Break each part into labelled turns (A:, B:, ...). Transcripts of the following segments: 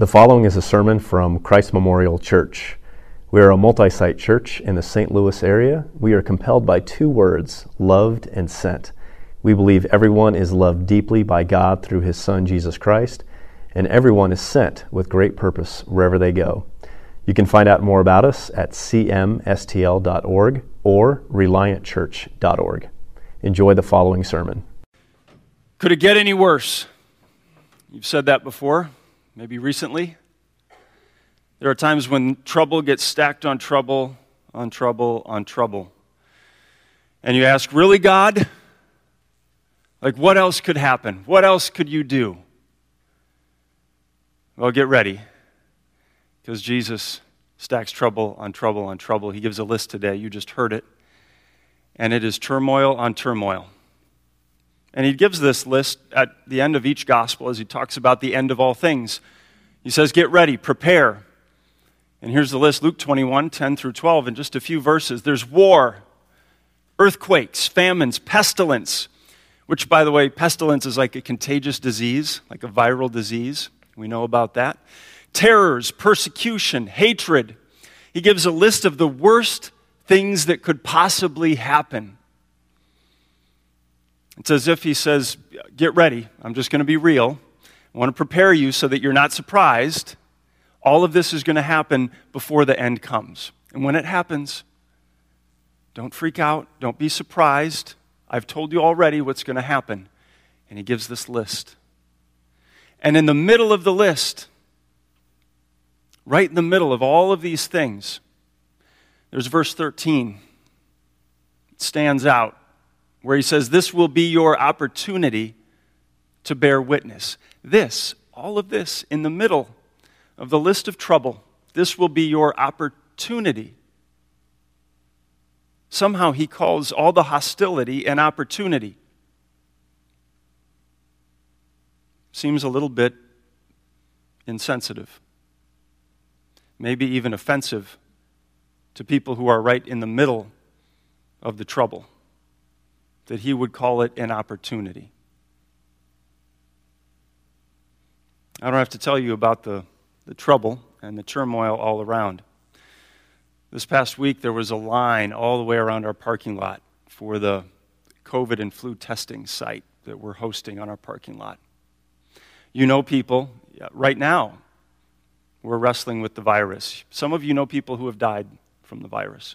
A: The following is a sermon from Christ Memorial Church. We are a multi site church in the St. Louis area. We are compelled by two words loved and sent. We believe everyone is loved deeply by God through his Son, Jesus Christ, and everyone is sent with great purpose wherever they go. You can find out more about us at cmstl.org or reliantchurch.org. Enjoy the following sermon.
B: Could it get any worse? You've said that before, maybe recently. There are times when trouble gets stacked on trouble, on trouble, on trouble. And you ask, Really, God? Like, what else could happen? What else could you do? Well, get ready, because Jesus stacks trouble on trouble on trouble. He gives a list today. You just heard it. And it is turmoil on turmoil. And he gives this list at the end of each gospel as he talks about the end of all things. He says, Get ready, prepare. And here's the list Luke 21, 10 through 12, in just a few verses. There's war, earthquakes, famines, pestilence, which, by the way, pestilence is like a contagious disease, like a viral disease. We know about that. Terrors, persecution, hatred. He gives a list of the worst things that could possibly happen. It's as if he says, Get ready. I'm just going to be real. I want to prepare you so that you're not surprised. All of this is going to happen before the end comes. And when it happens, don't freak out. Don't be surprised. I've told you already what's going to happen. And he gives this list. And in the middle of the list, right in the middle of all of these things, there's verse 13. It stands out where he says, This will be your opportunity to bear witness. This, all of this, in the middle of the list of trouble, this will be your opportunity. Somehow he calls all the hostility an opportunity. Seems a little bit insensitive, maybe even offensive to people who are right in the middle of the trouble that he would call it an opportunity. I don't have to tell you about the, the trouble and the turmoil all around. This past week, there was a line all the way around our parking lot for the COVID and flu testing site that we're hosting on our parking lot. You know people, right now, we're wrestling with the virus. Some of you know people who have died from the virus.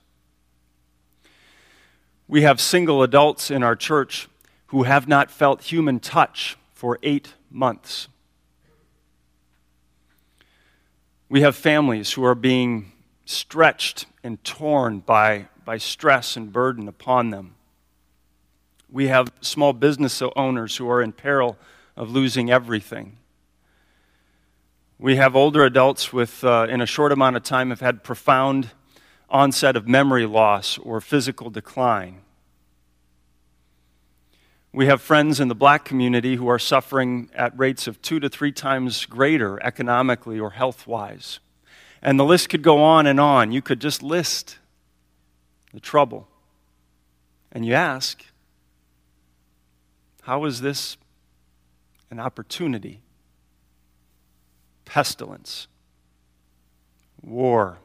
B: We have single adults in our church who have not felt human touch for eight months. We have families who are being stretched and torn by, by stress and burden upon them. We have small business owners who are in peril of losing everything. We have older adults with, uh, in a short amount of time, have had profound onset of memory loss or physical decline. We have friends in the black community who are suffering at rates of two to three times greater economically or health wise. And the list could go on and on. You could just list the trouble. And you ask, how is this an opportunity? Pestilence, war,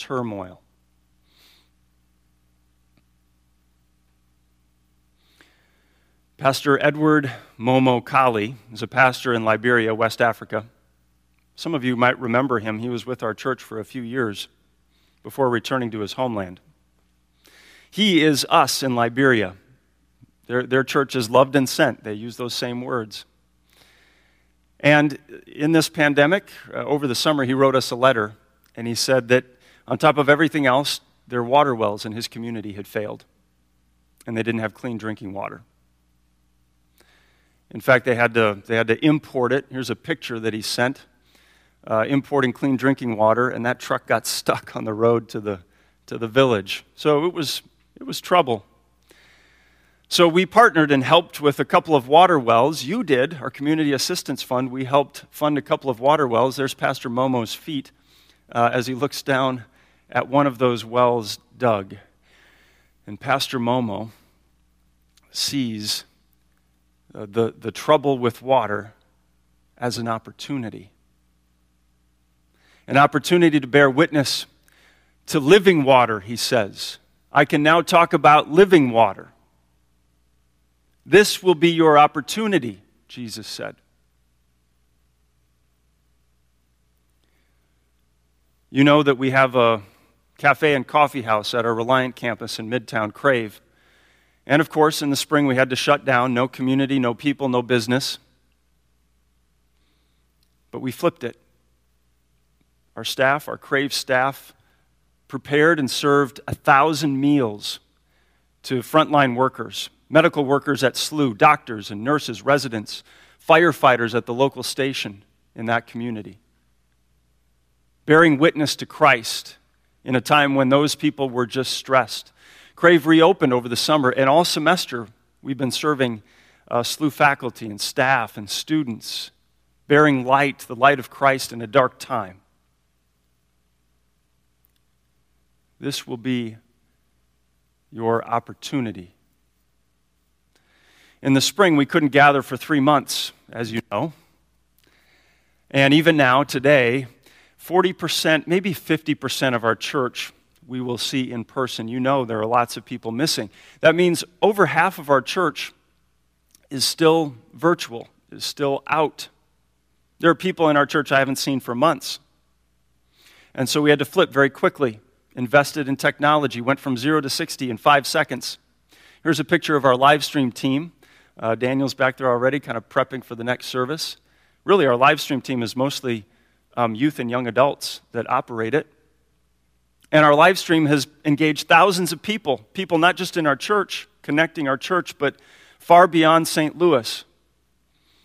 B: turmoil. Pastor Edward Momo Kali is a pastor in Liberia, West Africa. Some of you might remember him. He was with our church for a few years before returning to his homeland. He is us in Liberia. Their, their church is loved and sent. They use those same words. And in this pandemic, uh, over the summer, he wrote us a letter, and he said that on top of everything else, their water wells in his community had failed, and they didn't have clean drinking water. In fact, they had to, they had to import it. Here's a picture that he sent uh, importing clean drinking water, and that truck got stuck on the road to the, to the village. So it was, it was trouble. So we partnered and helped with a couple of water wells. You did, our Community Assistance Fund. We helped fund a couple of water wells. There's Pastor Momo's feet uh, as he looks down at one of those wells dug. And Pastor Momo sees uh, the, the trouble with water as an opportunity. an opportunity to bear witness to living water, he says. I can now talk about living water. This will be your opportunity, Jesus said. You know that we have a cafe and coffee house at our Reliant campus in Midtown, Crave. And of course, in the spring, we had to shut down no community, no people, no business. But we flipped it. Our staff, our Crave staff, prepared and served a thousand meals to frontline workers, medical workers at SLU, doctors and nurses, residents, firefighters at the local station in that community. Bearing witness to Christ in a time when those people were just stressed. Crave reopened over the summer, and all semester we've been serving uh, SLU faculty and staff and students, bearing light, the light of Christ in a dark time. This will be your opportunity. In the spring, we couldn't gather for three months, as you know. And even now, today, 40%, maybe 50% of our church we will see in person. You know there are lots of people missing. That means over half of our church is still virtual, is still out. There are people in our church I haven't seen for months. And so we had to flip very quickly invested in technology, went from zero to 60 in five seconds. Here's a picture of our live stream team. Uh, Daniel's back there already, kind of prepping for the next service. Really, our live stream team is mostly um, youth and young adults that operate it. And our live stream has engaged thousands of people, people not just in our church, connecting our church, but far beyond St. Louis.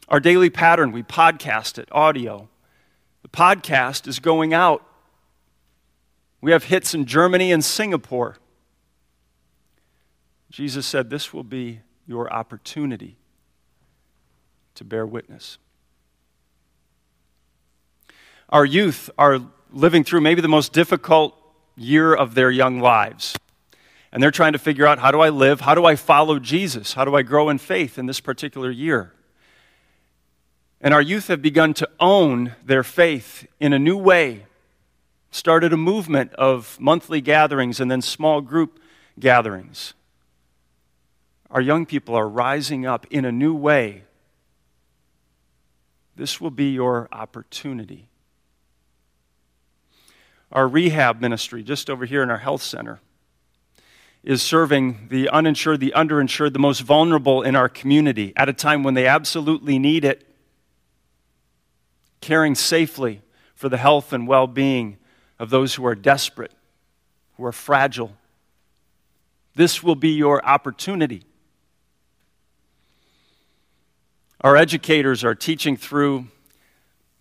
B: Our daily pattern, we podcast it, audio. The podcast is going out we have hits in Germany and Singapore. Jesus said, This will be your opportunity to bear witness. Our youth are living through maybe the most difficult year of their young lives. And they're trying to figure out how do I live? How do I follow Jesus? How do I grow in faith in this particular year? And our youth have begun to own their faith in a new way started a movement of monthly gatherings and then small group gatherings. Our young people are rising up in a new way. This will be your opportunity. Our rehab ministry, just over here in our health center, is serving the uninsured, the underinsured, the most vulnerable in our community at a time when they absolutely need it, caring safely for the health and well being of those who are desperate, who are fragile. This will be your opportunity. Our educators are teaching through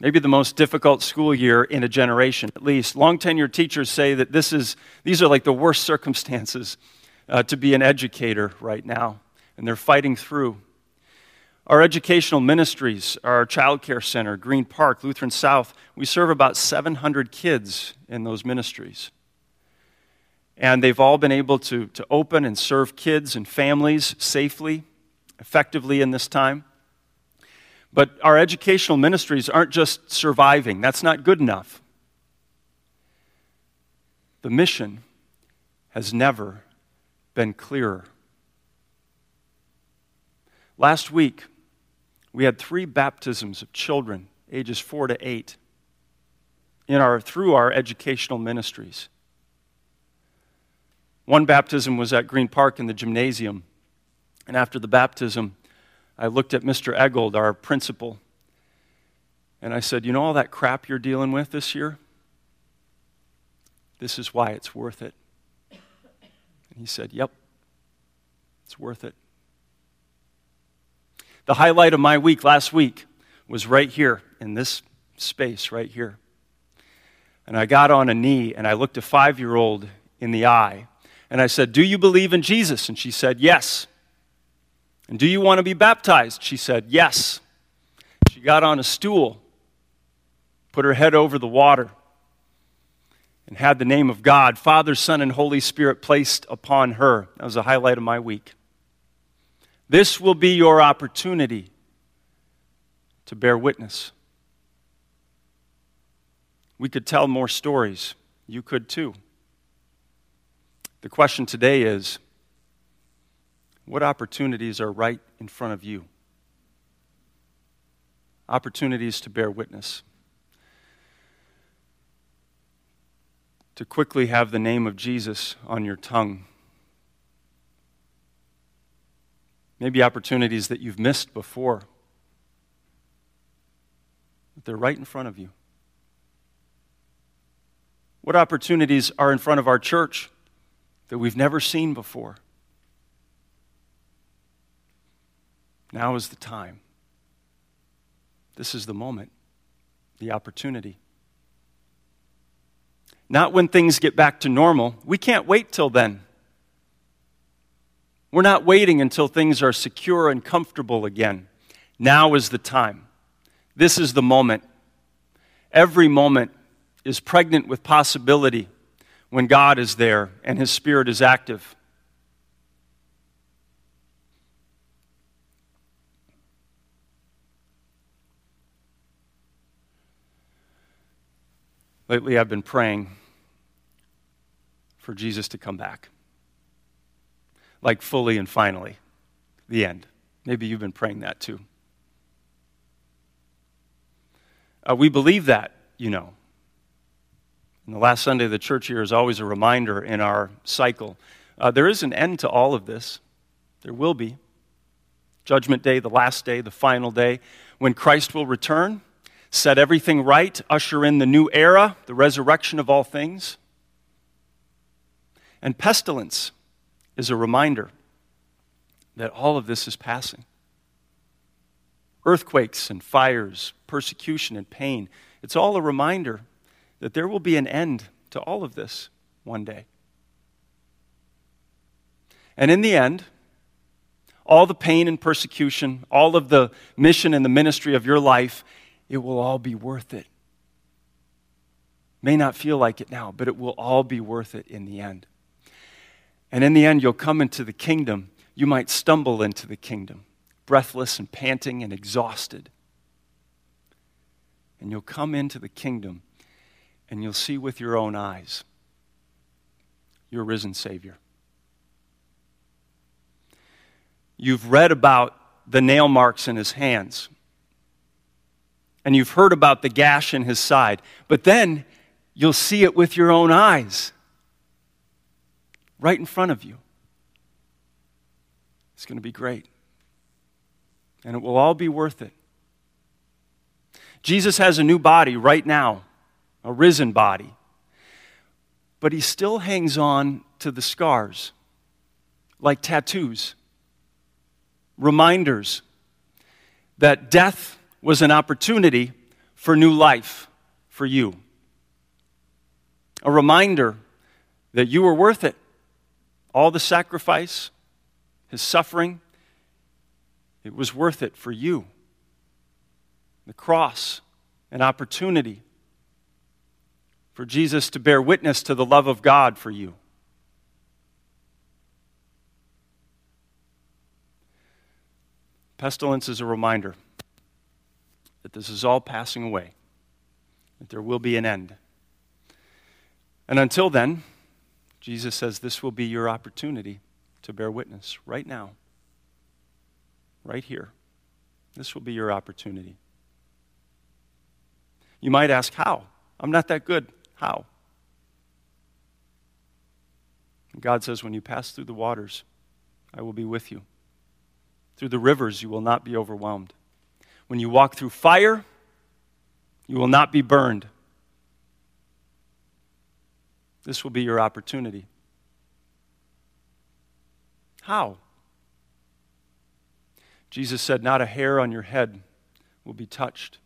B: maybe the most difficult school year in a generation, at least. Long tenured teachers say that this is, these are like the worst circumstances uh, to be an educator right now, and they're fighting through. Our educational ministries, our child care center, Green Park, Lutheran South, we serve about 700 kids in those ministries. And they've all been able to, to open and serve kids and families safely, effectively in this time. But our educational ministries aren't just surviving, that's not good enough. The mission has never been clearer. Last week, we had three baptisms of children, ages four to eight, in our, through our educational ministries. One baptism was at Green Park in the gymnasium. And after the baptism, I looked at Mr. Eggold, our principal, and I said, You know all that crap you're dealing with this year? This is why it's worth it. And he said, Yep, it's worth it. The highlight of my week last week was right here in this space, right here. And I got on a knee and I looked a five year old in the eye and I said, Do you believe in Jesus? And she said, Yes. And do you want to be baptized? She said, Yes. She got on a stool, put her head over the water, and had the name of God, Father, Son, and Holy Spirit placed upon her. That was a highlight of my week. This will be your opportunity to bear witness. We could tell more stories. You could too. The question today is what opportunities are right in front of you? Opportunities to bear witness. To quickly have the name of Jesus on your tongue. Maybe opportunities that you've missed before. But they're right in front of you. What opportunities are in front of our church that we've never seen before? Now is the time. This is the moment, the opportunity. Not when things get back to normal. We can't wait till then. We're not waiting until things are secure and comfortable again. Now is the time. This is the moment. Every moment is pregnant with possibility when God is there and His Spirit is active. Lately, I've been praying for Jesus to come back. Like fully and finally, the end. Maybe you've been praying that too. Uh, we believe that, you know. And the last Sunday of the church year is always a reminder in our cycle. Uh, there is an end to all of this. There will be. Judgment Day, the last day, the final day, when Christ will return, set everything right, usher in the new era, the resurrection of all things. And pestilence is a reminder that all of this is passing. Earthquakes and fires, persecution and pain, it's all a reminder that there will be an end to all of this one day. And in the end, all the pain and persecution, all of the mission and the ministry of your life, it will all be worth it. May not feel like it now, but it will all be worth it in the end. And in the end, you'll come into the kingdom. You might stumble into the kingdom, breathless and panting and exhausted. And you'll come into the kingdom and you'll see with your own eyes your risen Savior. You've read about the nail marks in his hands, and you've heard about the gash in his side, but then you'll see it with your own eyes right in front of you. It's going to be great. And it will all be worth it. Jesus has a new body right now a risen body. But he still hangs on to the scars like tattoos, reminders that death was an opportunity for new life for you. A reminder that you were worth it. All the sacrifice, his suffering, it was worth it for you. The cross, an opportunity for Jesus to bear witness to the love of God for you. Pestilence is a reminder that this is all passing away, that there will be an end. And until then, Jesus says this will be your opportunity to bear witness right now, right here. This will be your opportunity. You might ask, how? I'm not that good. How? And God says, When you pass through the waters, I will be with you. Through the rivers, you will not be overwhelmed. When you walk through fire, you will not be burned. This will be your opportunity. How? Jesus said, Not a hair on your head will be touched.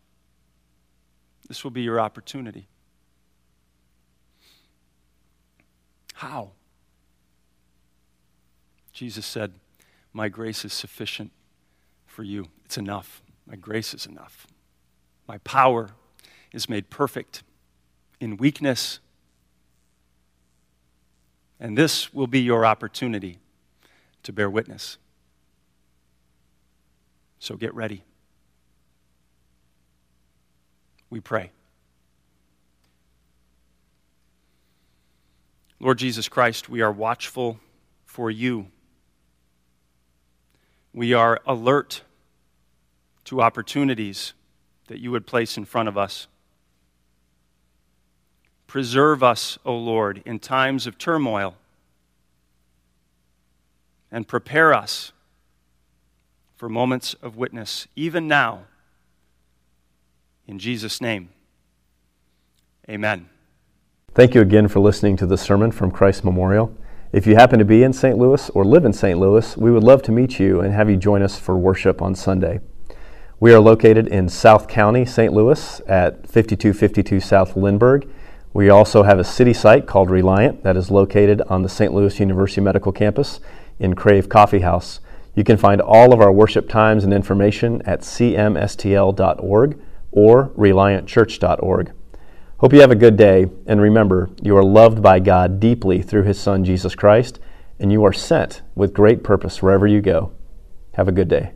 B: This will be your opportunity. How? Jesus said, My grace is sufficient for you. It's enough. My grace is enough. My power is made perfect in weakness. And this will be your opportunity to bear witness. So get ready. We pray. Lord Jesus Christ, we are watchful for you. We are alert to opportunities that you would place in front of us. Preserve us, O Lord, in times of turmoil, and prepare us for moments of witness, even now. In Jesus' name, amen.
A: Thank you again for listening to the sermon from Christ Memorial. If you happen to be in St. Louis or live in St. Louis, we would love to meet you and have you join us for worship on Sunday. We are located in South County, St. Louis at 5252 South Lindbergh. We also have a city site called Reliant that is located on the St. Louis University Medical Campus in Crave Coffee House. You can find all of our worship times and information at cmstl.org or reliantchurch.org. Hope you have a good day, and remember, you are loved by God deeply through His Son, Jesus Christ, and you are sent with great purpose wherever you go. Have a good day.